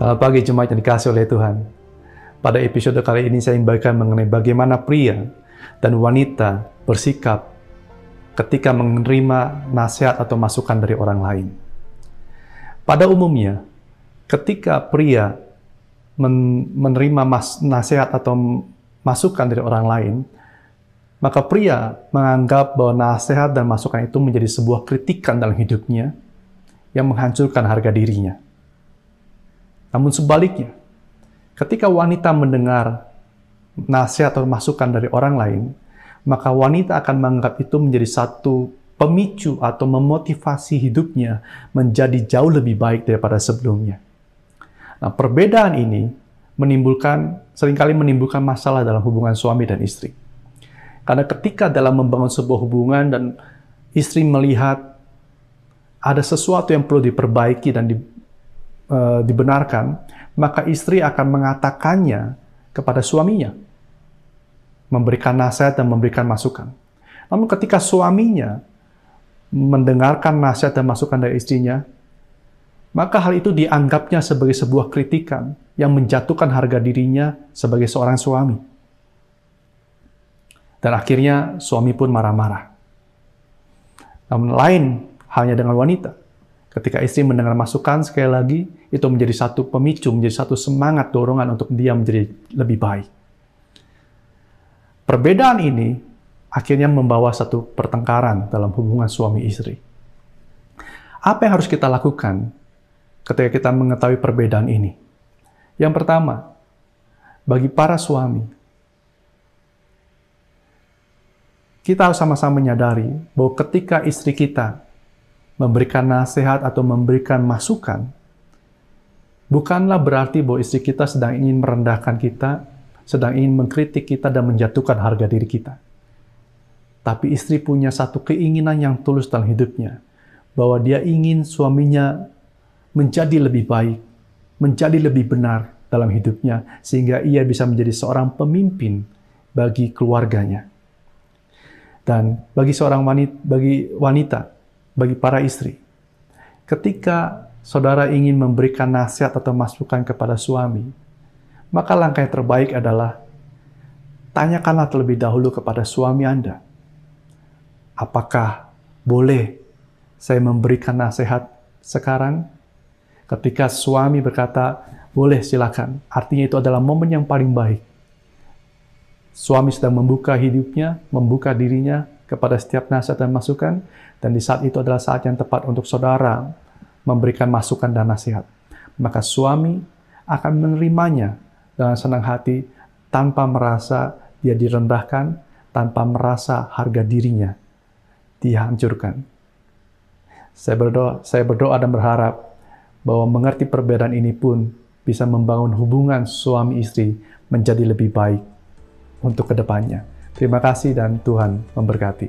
Selamat pagi jemaat yang dikasih oleh Tuhan. Pada episode kali ini saya ingin bagikan mengenai bagaimana pria dan wanita bersikap ketika menerima nasihat atau masukan dari orang lain. Pada umumnya, ketika pria men menerima mas nasihat atau masukan dari orang lain, maka pria menganggap bahwa nasihat dan masukan itu menjadi sebuah kritikan dalam hidupnya yang menghancurkan harga dirinya. Namun sebaliknya, ketika wanita mendengar nasihat atau masukan dari orang lain, maka wanita akan menganggap itu menjadi satu pemicu atau memotivasi hidupnya menjadi jauh lebih baik daripada sebelumnya. Nah, perbedaan ini menimbulkan sering kali menimbulkan masalah dalam hubungan suami dan istri. Karena ketika dalam membangun sebuah hubungan dan istri melihat ada sesuatu yang perlu diperbaiki dan uh, dibenarkan, maka istri akan mengatakannya kepada suaminya, memberikan nasihat dan memberikan masukan. Namun ketika suaminya mendengarkan nasihat dan masukan dari istrinya, maka hal itu dianggapnya sebagai sebuah kritikan yang menjatuhkan harga dirinya sebagai seorang suami. Dan akhirnya suami pun marah-marah. Namun lain halnya dengan wanita. Ketika istri mendengar masukan, sekali lagi, itu menjadi satu pemicu, menjadi satu semangat dorongan untuk dia menjadi lebih baik. Perbedaan ini akhirnya membawa satu pertengkaran dalam hubungan suami istri. Apa yang harus kita lakukan ketika kita mengetahui perbedaan ini? Yang pertama, bagi para suami, kita harus sama-sama menyadari bahwa ketika istri kita memberikan nasihat atau memberikan masukan, bukanlah berarti bahwa istri kita sedang ingin merendahkan kita, sedang ingin mengkritik kita dan menjatuhkan harga diri kita. Tapi istri punya satu keinginan yang tulus dalam hidupnya, bahwa dia ingin suaminya menjadi lebih baik, menjadi lebih benar dalam hidupnya, sehingga ia bisa menjadi seorang pemimpin bagi keluarganya. Dan bagi seorang wanita, bagi wanita bagi para istri. Ketika saudara ingin memberikan nasihat atau masukan kepada suami, maka langkah yang terbaik adalah tanyakanlah terlebih dahulu kepada suami Anda. Apakah boleh saya memberikan nasihat sekarang? Ketika suami berkata, boleh silakan. Artinya itu adalah momen yang paling baik. Suami sedang membuka hidupnya, membuka dirinya kepada setiap nasihat dan masukan, dan di saat itu adalah saat yang tepat untuk saudara memberikan masukan dan nasihat. Maka suami akan menerimanya dengan senang hati tanpa merasa dia direndahkan, tanpa merasa harga dirinya dihancurkan. Saya berdoa, saya berdoa dan berharap bahwa mengerti perbedaan ini pun bisa membangun hubungan suami istri menjadi lebih baik untuk ke depannya. Terima kasih dan Tuhan memberkati.